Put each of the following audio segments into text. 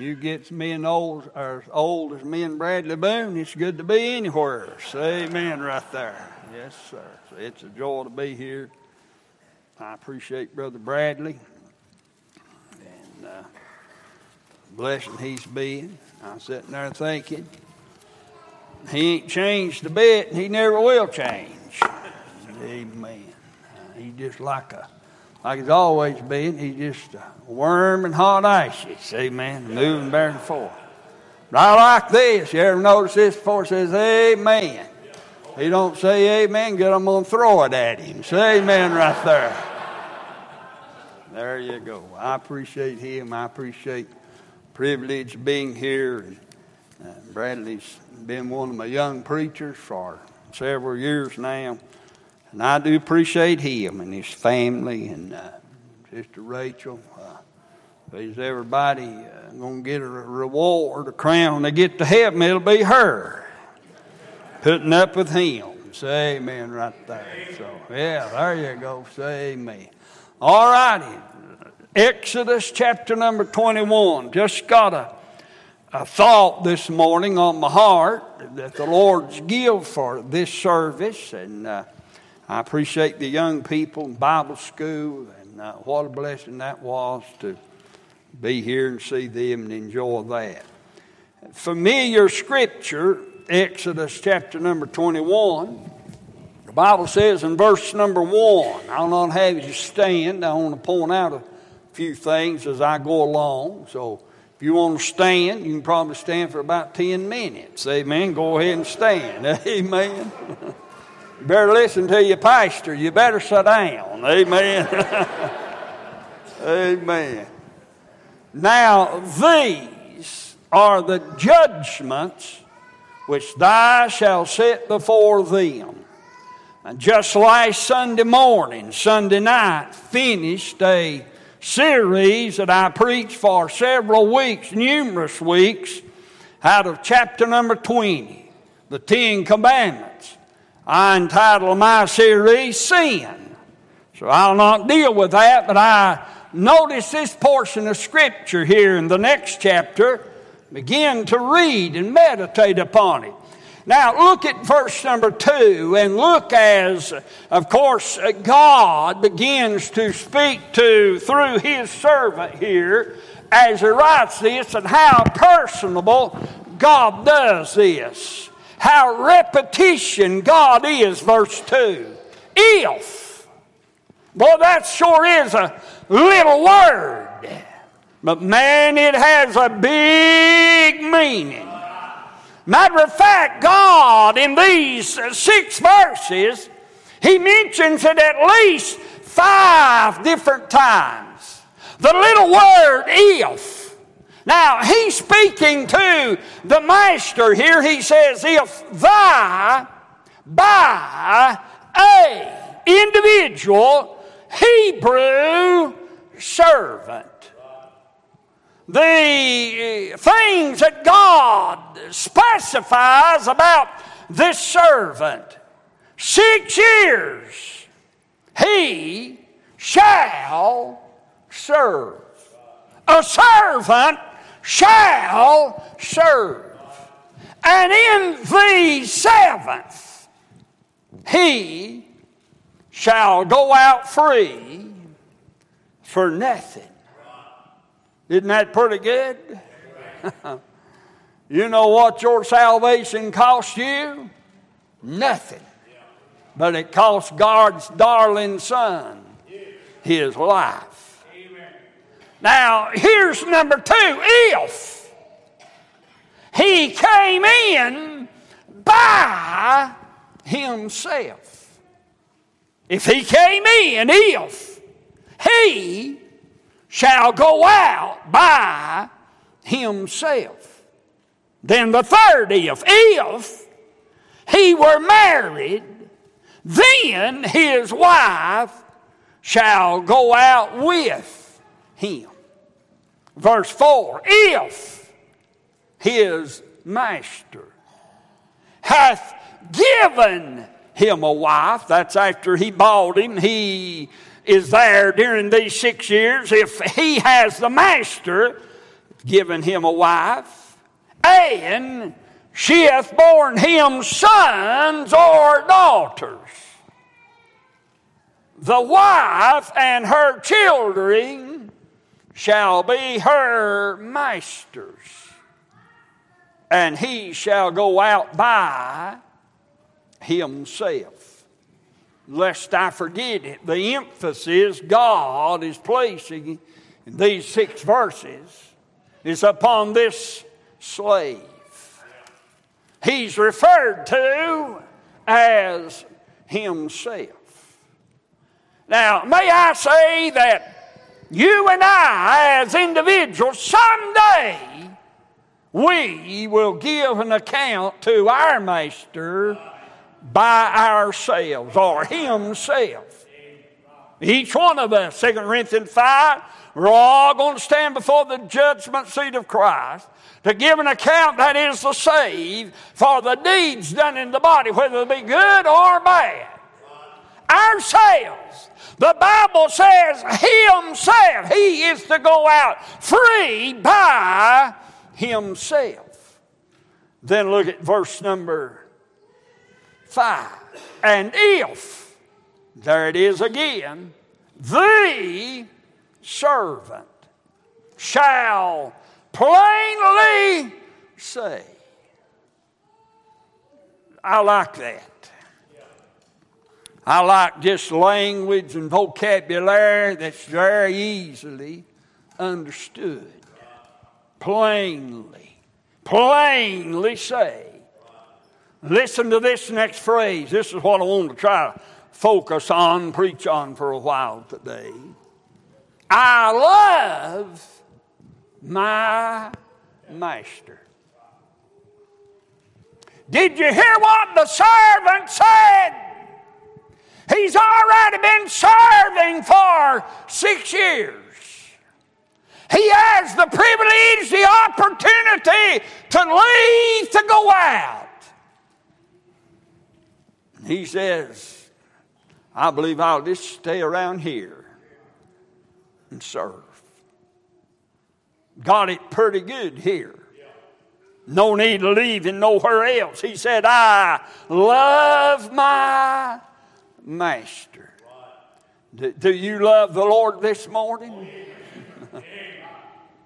you get me and old, as old as me and Bradley Boone, it's good to be anywhere. Say amen right there. Yes, sir. It's a joy to be here. I appreciate Brother Bradley and uh, blessing he's been. I'm sitting there thinking, he ain't changed a bit, and he never will change. Amen. Uh, he just like a like he's always been. He's just a worm and hot ashes. Amen. Moving back and forth. But I like this. You ever notice this before? It says, Amen. He don't say amen, get I'm going to throw it at him. Say amen right there. There you go. I appreciate him. I appreciate privilege being here. And, uh, Bradley's been one of my young preachers for several years now. And I do appreciate him and his family and uh, Sister Rachel. Uh, there's everybody uh, going to get a reward, a crown, they get to heaven, it'll be her. Putting up with him. Say amen right there. So, yeah, there you go. Say amen. All righty. Exodus chapter number 21. Just got a, a thought this morning on my heart that the Lord's give for this service. And uh, I appreciate the young people in Bible school, and uh, what a blessing that was to be here and see them and enjoy that. Familiar scripture, Exodus chapter number 21. The Bible says in verse number 1, I'll not have you stand. I want to point out a few things as I go along. So if you want to stand, you can probably stand for about 10 minutes. Amen. Go ahead and stand. Amen. Better listen to your pastor. You better sit down. Amen. Amen. Now, these are the judgments which thou shalt set before them. And just last Sunday morning, Sunday night, finished a series that I preached for several weeks, numerous weeks, out of chapter number 20, the Ten Commandments. I entitle my series Sin. So I'll not deal with that, but I notice this portion of Scripture here in the next chapter. Begin to read and meditate upon it. Now, look at verse number two, and look as, of course, God begins to speak to through his servant here as he writes this, and how personable God does this how repetition God is, verse 2. If. Boy, that sure is a little word. But man, it has a big meaning. Matter of fact, God in these six verses, He mentions it at least five different times. The little word if now, he's speaking to the master here. He says, If thy, by a individual Hebrew servant, the eh, things that God specifies about this servant, six years he shall serve. A servant shall serve. And in the seventh, he shall go out free for nothing. Isn't that pretty good? you know what your salvation cost you? Nothing. But it cost God's darling Son his life. Now, here's number two if he came in by himself. If he came in, if he shall go out by himself. Then the third if, if he were married, then his wife shall go out with him. Verse 4 If his master hath given him a wife, that's after he bought him, he is there during these six years. If he has the master given him a wife, and she hath borne him sons or daughters. The wife and her children shall be her masters, and he shall go out by himself. Lest I forget it, the emphasis God is placing in these six verses is upon this slave. He's referred to as himself. Now, may I say that you and I, as individuals, someday we will give an account to our Master by ourselves or Himself. Each one of us, 2 Corinthians 5, we're all going to stand before the judgment seat of Christ to give an account, that is to save, for the deeds done in the body, whether they be good or bad. Ourselves. The Bible says Himself. He is to go out free by Himself. Then look at verse number five. And if, there it is again, the servant shall plainly say. I like that. I like just language and vocabulary that's very easily understood. Plainly. Plainly say. Listen to this next phrase. This is what I want to try to focus on, preach on for a while today. I love my master. Did you hear what the servant said? He's already been serving for six years. He has the privilege, the opportunity to leave to go out. He says, I believe I'll just stay around here and serve. Got it pretty good here. No need to leave and nowhere else. He said, I love my master. Do, do you love the Lord this morning?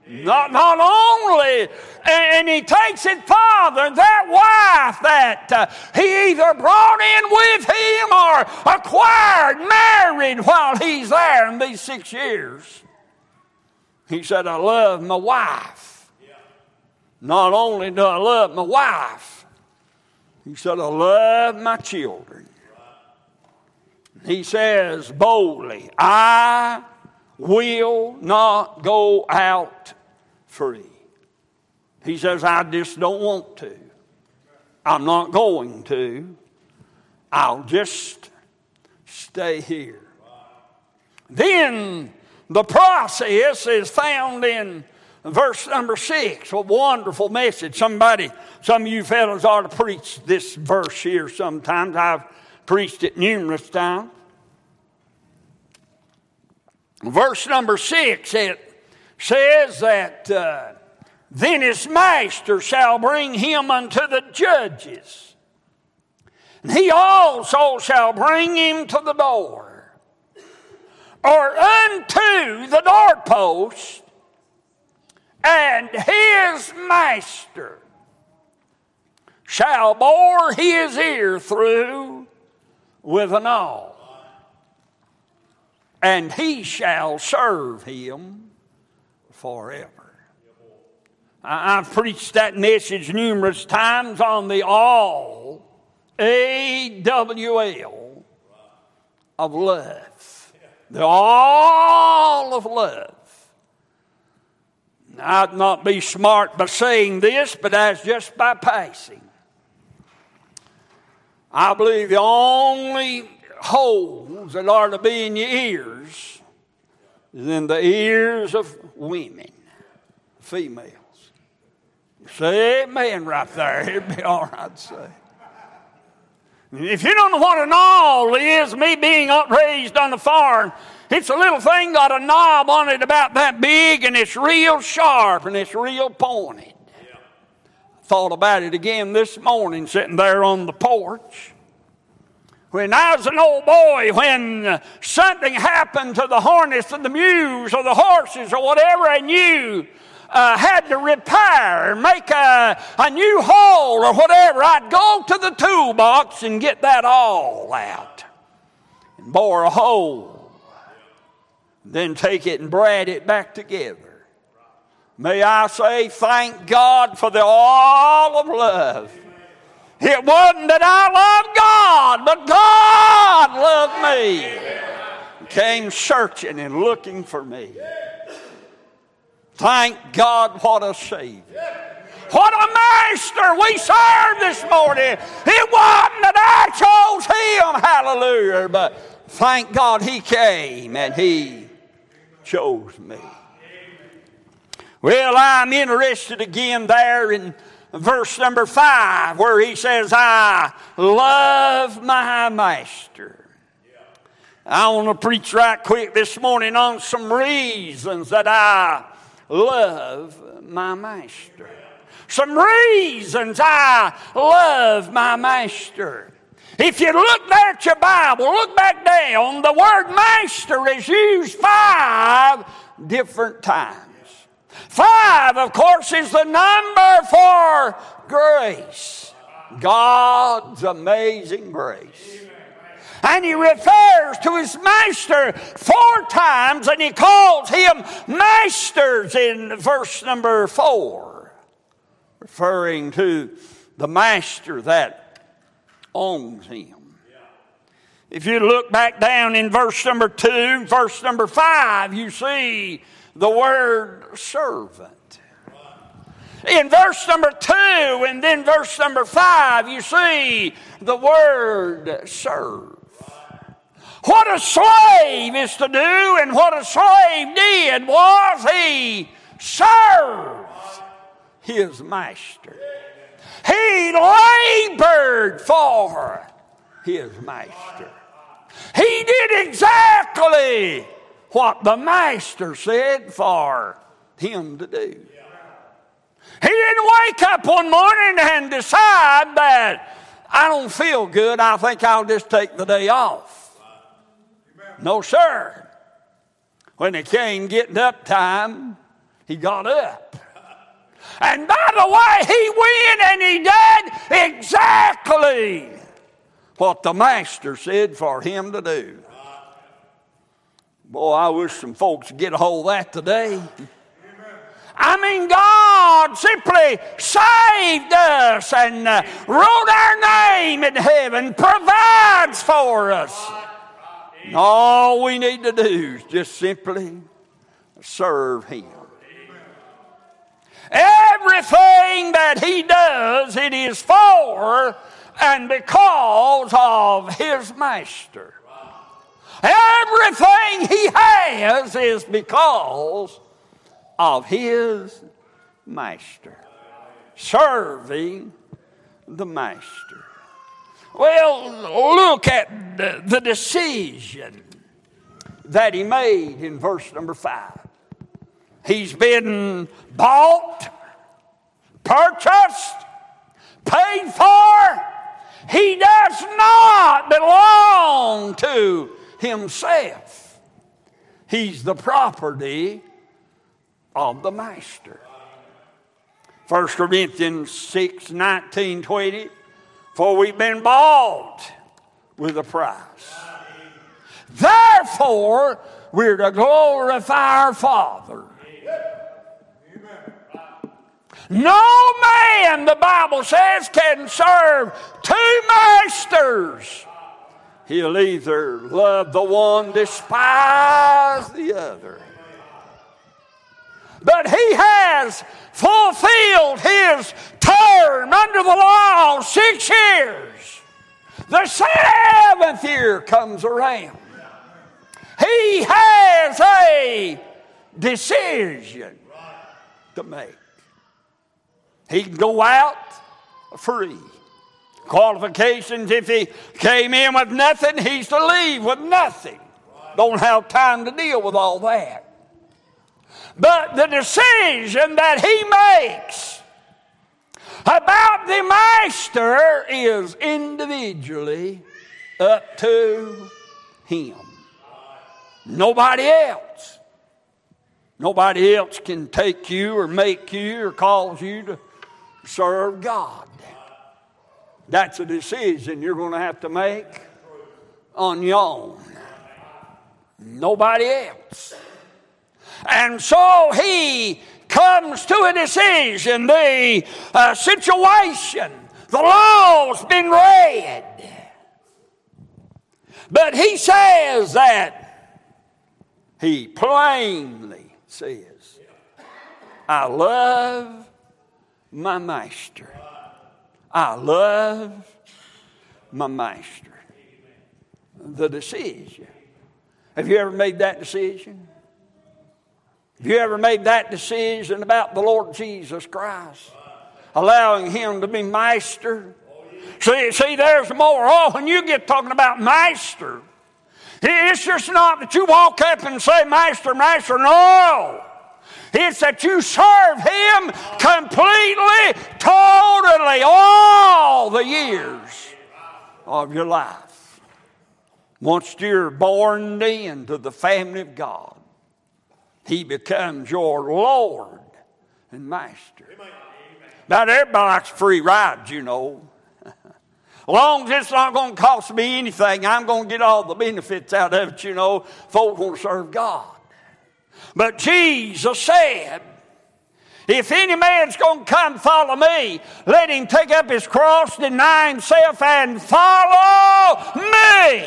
Not, not only, and he takes it farther, that wife that uh, he either brought in with him or acquired, married while he's there in these six years. He said, I love my wife. Not only do I love my wife, he said, I love my children. He says boldly, I will not go out free. He says, I just don't want to. I'm not going to. I'll just stay here. Then the process is found in verse number six. A wonderful message. Somebody, some of you fellows ought to preach this verse here sometimes. I've preached it numerous times. Verse number six, it says that uh, then his master shall bring him unto the judges, and he also shall bring him to the door, or unto the doorpost, and his master shall bore his ear through with an awl and he shall serve him forever. I've preached that message numerous times on the awl, A W L, of love. The awl of love. I'd not be smart by saying this, but as just by passing. I believe the only holes that are to be in your ears is in the ears of women, females. Say amen right there. It'd be all right say. If you don't know what an awl is, me being raised on the farm, It's a little thing got a knob on it about that big, and it's real sharp and it's real pointed. Thought about it again this morning, sitting there on the porch. When I was an old boy, when something happened to the harness of the mules or the horses or whatever, and you uh, had to repair, or make a, a new hole or whatever, I'd go to the toolbox and get that awl out and bore a hole, then take it and brad it back together. May I say, thank God for the awl of love. It wasn't that I loved God, but God loved me. And Came searching and looking for me. Thank God, what a Savior. What a master we serve this morning. It wasn't that I chose him, hallelujah, but thank God he came and he chose me. Well, I'm interested again there in verse number five where he says, I love my master. I want to preach right quick this morning on some reasons that I love my master. Some reasons I love my master. If you look there at your Bible, look back down, the word master is used five different times. Five, of course, is the number for grace. God's amazing grace. And he refers to his master four times, and he calls him masters in verse number four, referring to the master that owns him. If you look back down in verse number two, verse number five, you see the word servant. In verse number two and then verse number five, you see the word serve. What a slave is to do and what a slave did was he served his master. He labored for his master. He did exactly what the master said for him to do. He didn't wake up one morning and decide that I don't feel good, I think I'll just take the day off. No, sir. When it came getting up time, he got up. And by the way, he went and he did exactly what the master said for him to do. Boy, I wish some folks would get a hold of that today. I mean, God simply saved us and uh, wrote our name in heaven, provides for us. And all we need to do is just simply serve Him. Everything that He does, it is for and because of His Master. Everything He has is because of His Master. Serving the Master. Well, look at the, the decision that he made in verse number five. He's been bought, purchased, paid for. He does not belong to himself. He's the property of the master. 1 Corinthians 6 19 20 for we've been bought with a price. Therefore, we're to glorify our Father. No man, the Bible says, can serve two masters. He'll either love the one, despise the other. But he has fulfilled his term under the law six years. The seventh year comes around. He has a decision to make. He can go out free. Qualifications if he came in with nothing, he's to leave with nothing. Don't have time to deal with all that. But the decision that he makes about the master is individually up to him. Nobody else. Nobody else can take you or make you or cause you to serve God. That's a decision you're going to have to make on your own. Nobody else. And so he comes to a decision. The uh, situation, the law's been read. But he says that he plainly says, I love my master. I love my master. The decision. Have you ever made that decision? Have you ever made that decision about the Lord Jesus Christ? Allowing Him to be master? See, see, there's more. Oh, when you get talking about master, it's just not that you walk up and say, Master, Master. No. It's that you serve Him completely, totally, all the years of your life. Once you're born into the family of God, He becomes your Lord and Master. Now, everybody likes free rides, you know. Long as it's not going to cost me anything, I'm going to get all the benefits out of it, you know. Folks want to serve God. But Jesus said, if any man's going to come follow me, let him take up his cross, deny himself, and follow me.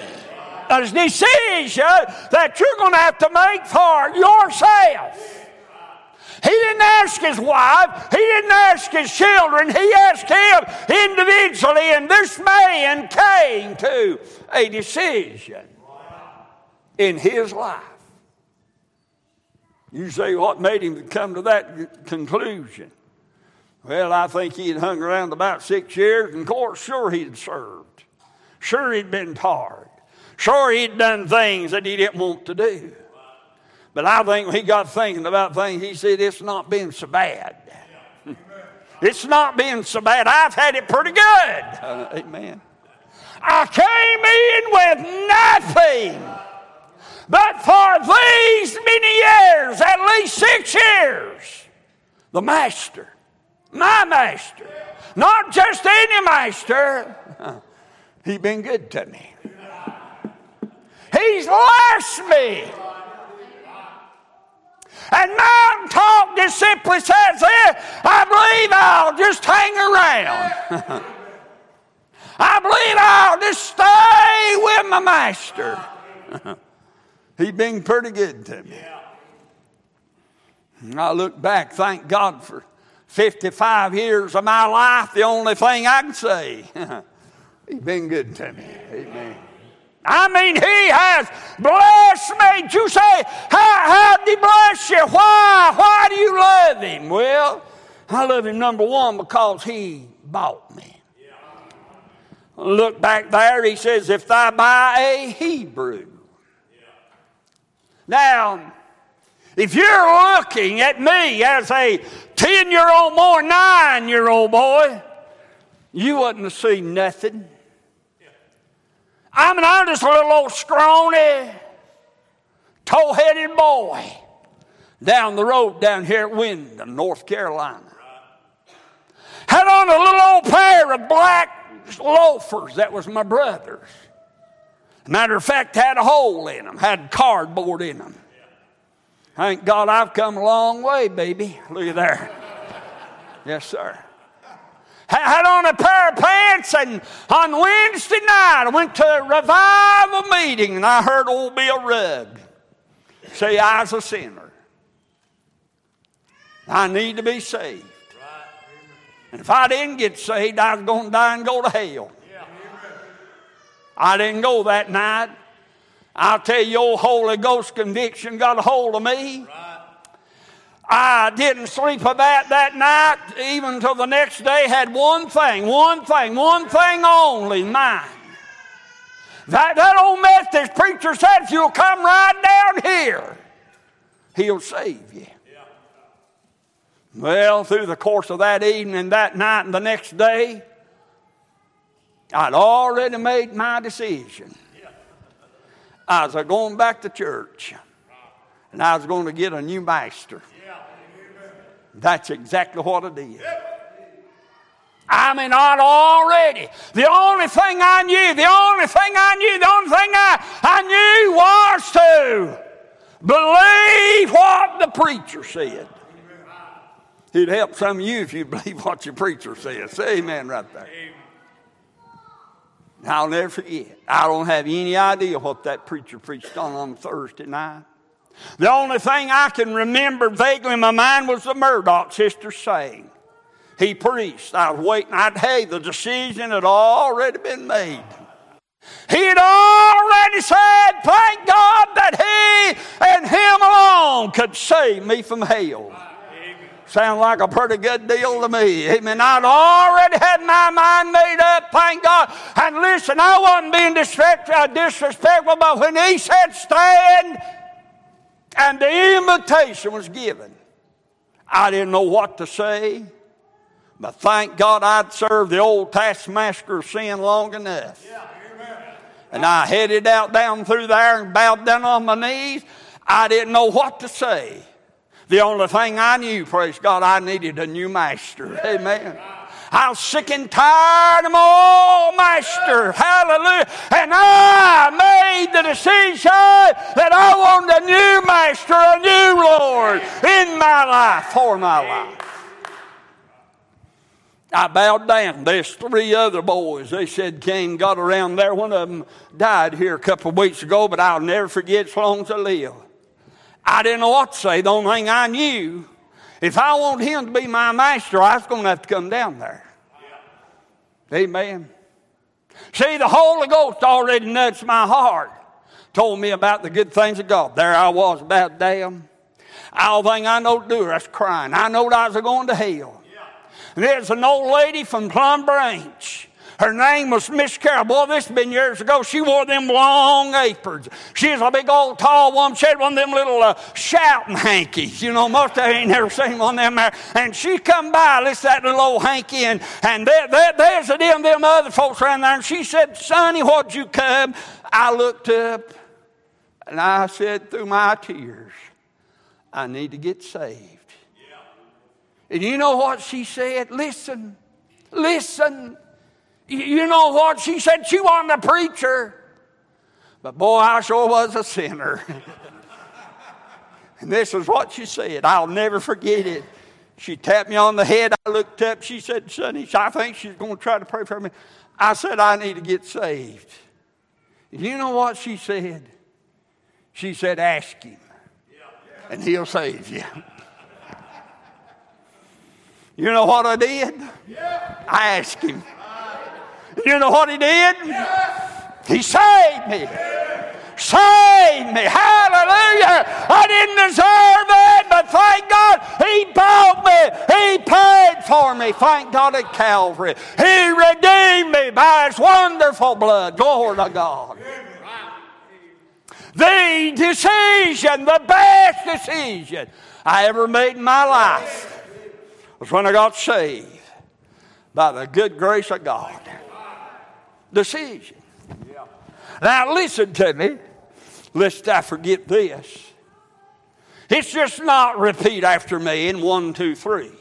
A decision that you're going to have to make for yourself. He didn't ask his wife, he didn't ask his children, he asked him individually, and this man came to a decision in his life. You say, what made him come to that conclusion? Well, I think he had hung around about six years, and of course, sure he'd served. Sure he'd been tired. Sure he'd done things that he didn't want to do. But I think when he got thinking about things, he said, it's not been so bad. it's not been so bad. I've had it pretty good. Uh, amen. I came in with nothing. But for these many years, at least six years, the master, my master, not just any master, he's been good to me. He's blessed me. And Mountain Talk just simply says, eh, I believe I'll just hang around. I believe I'll just stay with my master. He's been pretty good to me. And I look back, thank God for 55 years of my life. The only thing I can say, He's been good to me. Amen. I mean, He has blessed me. You say, how, how did He bless you? Why? Why do you love Him? Well, I love Him, number one, because He bought me. Look back there, He says, if I buy a Hebrew, now, if you're looking at me as a 10 year old boy, 9 year old boy, you wouldn't see nothing. I mean, I'm just a little old scrawny, toe headed boy down the road down here at Windham, North Carolina. Had on a little old pair of black loafers that was my brother's. Matter of fact, had a hole in them, had cardboard in them. Thank God I've come a long way, baby. Look at there. Yes, sir. Had on a pair of pants, and on Wednesday night I went to a revival meeting and I heard old Bill Rugg say, I was a sinner. I need to be saved. And if I didn't get saved, I was going to die and go to hell. I didn't go that night. I'll tell you, old Holy Ghost conviction got a hold of me. Right. I didn't sleep a bit that night, even until the next day. Had one thing, one thing, one thing only in mind. That, that old Methodist preacher said, if you'll come right down here, he'll save you. Well, through the course of that evening, that night, and the next day, I'd already made my decision. I was going back to church, and I was going to get a new master. That's exactly what I did. I mean, not already. The only thing I knew, the only thing I knew, the only thing I, I knew was to believe what the preacher said. It'd help some of you if you believe what your preacher says. Say amen right there. I'll never forget. I don't have any idea what that preacher preached on on Thursday night. The only thing I can remember vaguely in my mind was the Murdoch sister saying. He preached. I was waiting. I'd, hey, the decision had already been made. He had already said, thank God that He and Him alone could save me from hell. Sound like a pretty good deal to me. Amen. I'd already had my mind made up, thank God. And listen, I wasn't being uh, disrespectful, but when he said stand and the invitation was given, I didn't know what to say. But thank God I'd served the old taskmaster of sin long enough. Yeah, and I headed out down through there and bowed down on my knees. I didn't know what to say. The only thing I knew, praise God, I needed a new master. Amen. I was sick and tired of my old master. Hallelujah. And I made the decision that I wanted a new master, a new Lord in my life, for my life. I bowed down. There's three other boys. They said came, got around there. One of them died here a couple of weeks ago, but I'll never forget as long as I live. I didn't know what to say. The only thing I knew, if I want him to be my master, I was going to have to come down there. Amen. See, the Holy Ghost already nudged my heart, told me about the good things of God. There I was, about damn. All thing I know to do was crying. I knowed I was going to hell. And there's an old lady from Plum Branch. Her name was Miss Carol. Boy, this has been years ago. She wore them long aprons. She was a big old tall woman. She had one of them little uh, shouting hankies. You know, most of you ain't never seen one of them there. And she come by, listen that little old hanky, and, and there, there, there's a them, them other folks around there. And she said, Sonny, what'd you come? I looked up and I said through my tears, I need to get saved. Yeah. And you know what she said? Listen, listen. You know what? She said she wasn't a preacher. But boy, I sure was a sinner. and this is what she said. I'll never forget it. She tapped me on the head. I looked up. She said, Sonny, I think she's going to try to pray for me. I said, I need to get saved. You know what she said? She said, Ask him, and he'll save you. You know what I did? I asked him. You know what he did? He saved me. Saved me. Hallelujah. I didn't deserve it, but thank God he bought me. He paid for me. Thank God at Calvary. He redeemed me by his wonderful blood. Glory to God. The decision, the best decision I ever made in my life was when I got saved by the good grace of God decision. Now, listen to me, lest I forget this. It's just not repeat after me in one, two, three.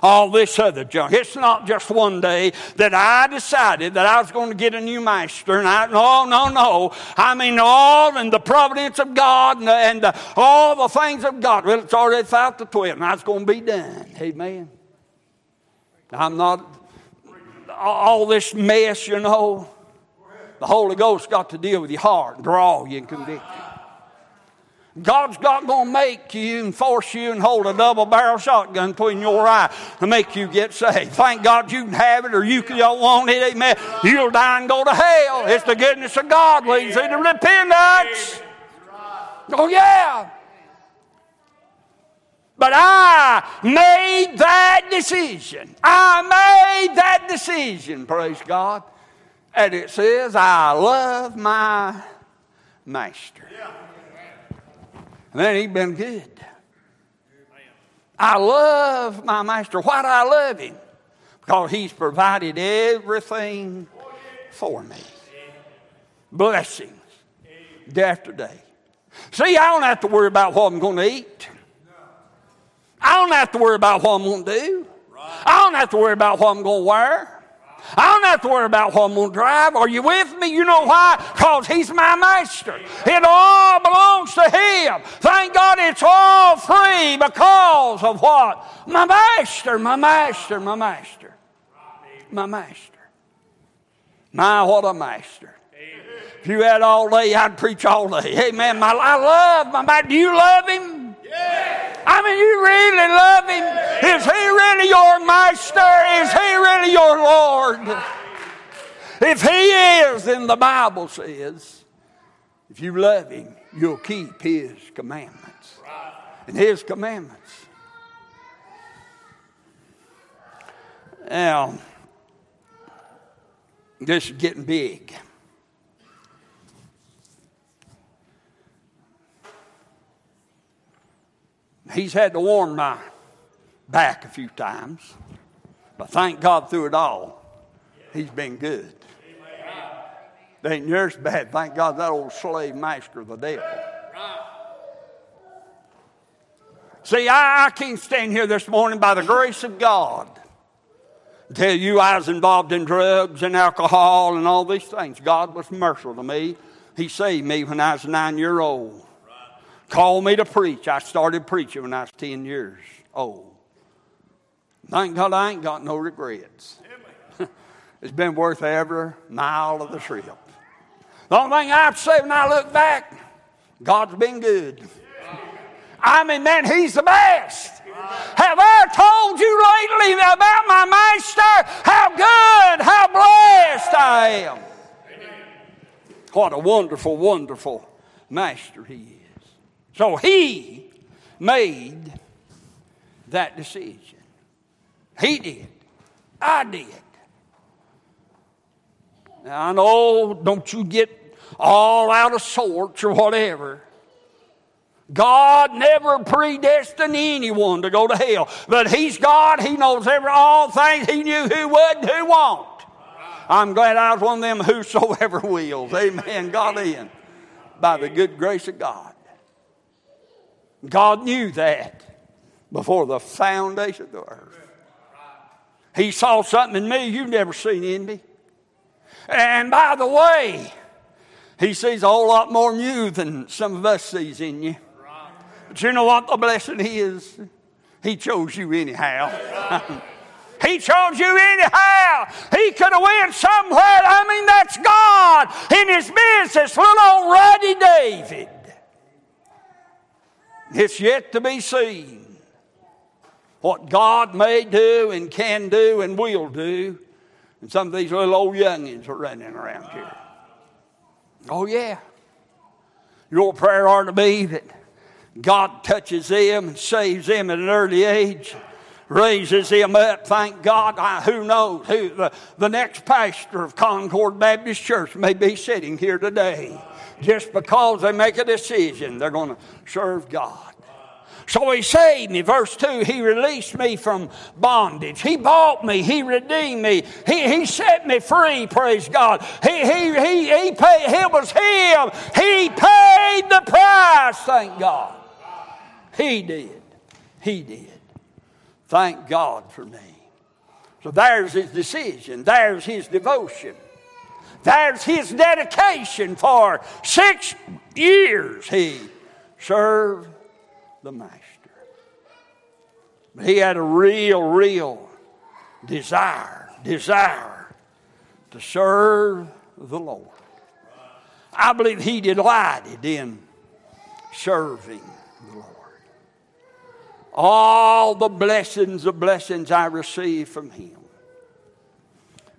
All this other junk. It's not just one day that I decided that I was going to get a new master. And I, no, no, no. I mean, all in the providence of God and, the, and the, all the things of God. Well, it's already five to twelve, and that's going to be done. Amen. I'm not all this mess, you know, the Holy Ghost got to deal with your heart and draw you and convict you. God's not going to make you and force you and hold a double barrel shotgun between your eye to make you get saved. Thank God you can have it or you don't want it. Amen. You'll die and go to hell. It's the goodness of God leads you to repentance. Oh, yeah. But I made that decision. I made that decision, praise God. And it says, I love my master. And then he's been good. I love my master. Why do I love him? Because he's provided everything for me. Blessings day after day. See, I don't have to worry about what I'm going to eat. I don't have to worry about what I'm going to do. I don't have to worry about what I'm going to wear. I don't have to worry about what I'm going to drive. Are you with me? You know why? Because He's my master. It all belongs to Him. Thank God it's all free because of what? My master, my master, my master. My master. My, what a master. If you had all day, I'd preach all day. Amen. My, I love my master. Do you love Him? I mean, you really love him? Is he really your master? Is he really your Lord? If he is, then the Bible says, if you love him, you'll keep his commandments. And his commandments. Now, this is getting big. He's had to warm my back a few times, but thank God through it all, he's been good. They ain't near as bad. Thank God that old slave master, of the devil. See, I, I can't stand here this morning by the grace of God tell you I was involved in drugs and alcohol and all these things. God was merciful to me. He saved me when I was nine year old called me to preach. I started preaching when I was 10 years old. Thank God I ain't got no regrets. it's been worth every mile of the trip. The only thing I have to say when I look back, God's been good. I mean, man, He's the best. Have I told you lately about my master? How good, how blessed I am. What a wonderful, wonderful master He is. So he made that decision. He did. I did. Now, I know, don't you get all out of sorts or whatever. God never predestined anyone to go to hell. But He's God. He knows every all things. He knew who would and who won't. I'm glad I was one of them whosoever wills. Amen. God in. By the good grace of God. God knew that before the foundation of the earth. He saw something in me you've never seen in me. And by the way, he sees a whole lot more in you than some of us sees in you. But you know what the blessing is? He chose you anyhow. he chose you anyhow. He could have went somewhere. I mean, that's God in his business. Little old Ruddy David. It's yet to be seen what God may do and can do and will do. And some of these little old youngins are running around here. Oh, yeah. Your prayer ought to be that God touches them and saves them at an early age, raises them up. Thank God. I, who knows who the, the next pastor of Concord Baptist Church may be sitting here today just because they make a decision they're going to serve God. So he saved me. Verse 2 He released me from bondage. He bought me. He redeemed me. He, he set me free, praise God. He, he, he, he paid, it was Him. He paid the price, thank God. He did. He did. Thank God for me. So there's his decision. There's his devotion. There's his dedication for six years he served the Master. But he had a real, real desire, desire to serve the Lord. I believe he delighted in serving the Lord. All the blessings of blessings I received from him.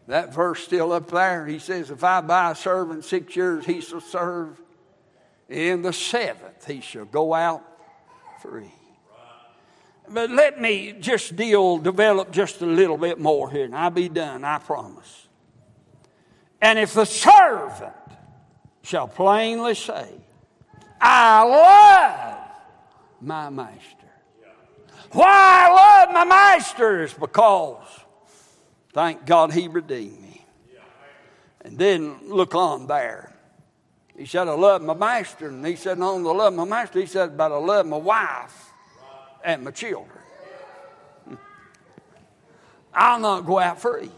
That verse still up there. He says, If I buy a servant six years, he shall serve. In the seventh, he shall go out free. But let me just deal, develop just a little bit more here, and I'll be done, I promise. And if the servant shall plainly say, I love my master. Why I love my master is because, thank God, he redeemed me. And then look on there. He said, I love my master. And he said, not only I love my master, he said, but I love my wife and my children. I'll not go out free.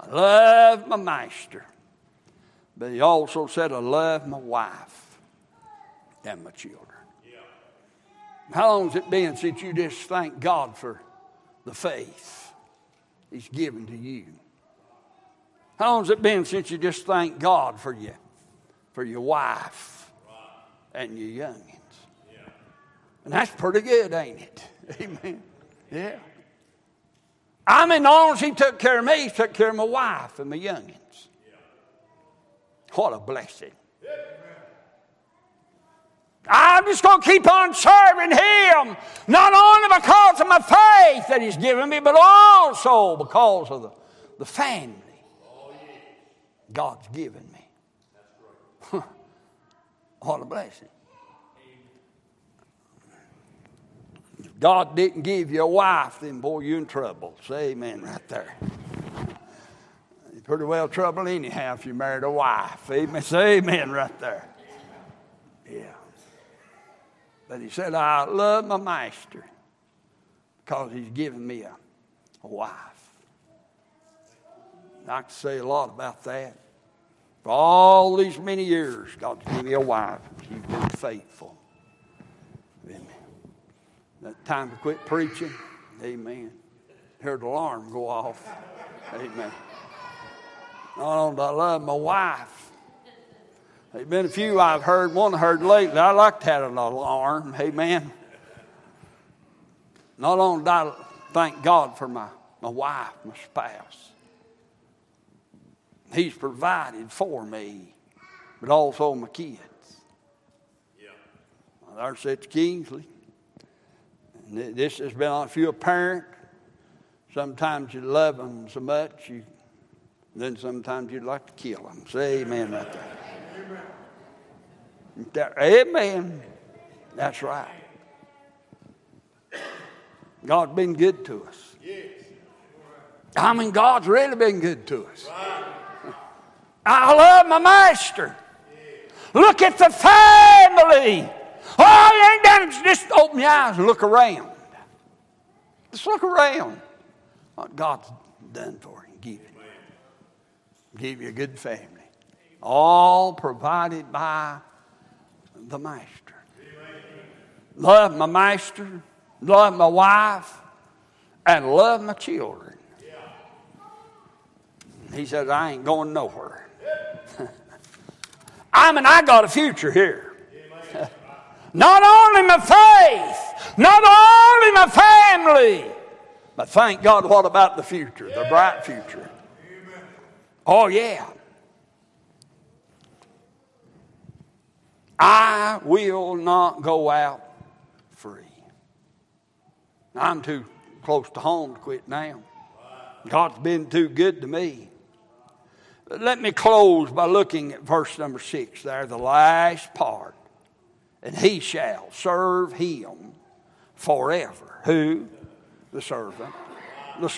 I love my master. But he also said, I love my wife and my children. How long has it been since you just thank God for the faith He's given to you? How long has it been since you just thank God for you, for your wife and your youngins? And that's pretty good, ain't it? Amen. Yeah. I mean, as long as he took care of me, he took care of my wife and my youngins. What a blessing. I'm just going to keep on serving Him, not only because of my faith that He's given me, but also because of the, the family God's given me. what a blessing. If God didn't give you a wife, then boy, you're in trouble. Say amen right there. You're pretty well trouble anyhow if you married a wife. Amen. Say amen right there. Yeah. But he said, I love my master because he's given me a, a wife. I could say a lot about that. For all these many years, God's given me a wife. She's been faithful. Amen. That time to quit preaching. Amen. Heard the alarm go off. Amen. Not do I love my wife, there's been a few I've heard, one I heard lately. I like to have an alarm. Amen. Not only do I thank God for my, my wife, my spouse, He's provided for me, but also my kids. Yeah. There's such Kingsley. And this has been, if you're a parent, sometimes you love them so much, you, then sometimes you'd like to kill them. Say amen right there. Amen. That's right. God's been good to us. I mean, God's really been good to us. I love my master. Look at the family. Oh, you ain't done it. Just open your eyes and look around. Just look around. What God's done for you. Give you. Give you a good family. All provided by the master. Love my master, love my wife, and love my children. He says, I ain't going nowhere. I mean, I got a future here. not only my faith, not only my family, but thank God, what about the future, the bright future? Oh, yeah. I will not go out free. I'm too close to home to quit now. God's been too good to me. Let me close by looking at verse number six there, the last part. And he shall serve him forever. Who? The servant.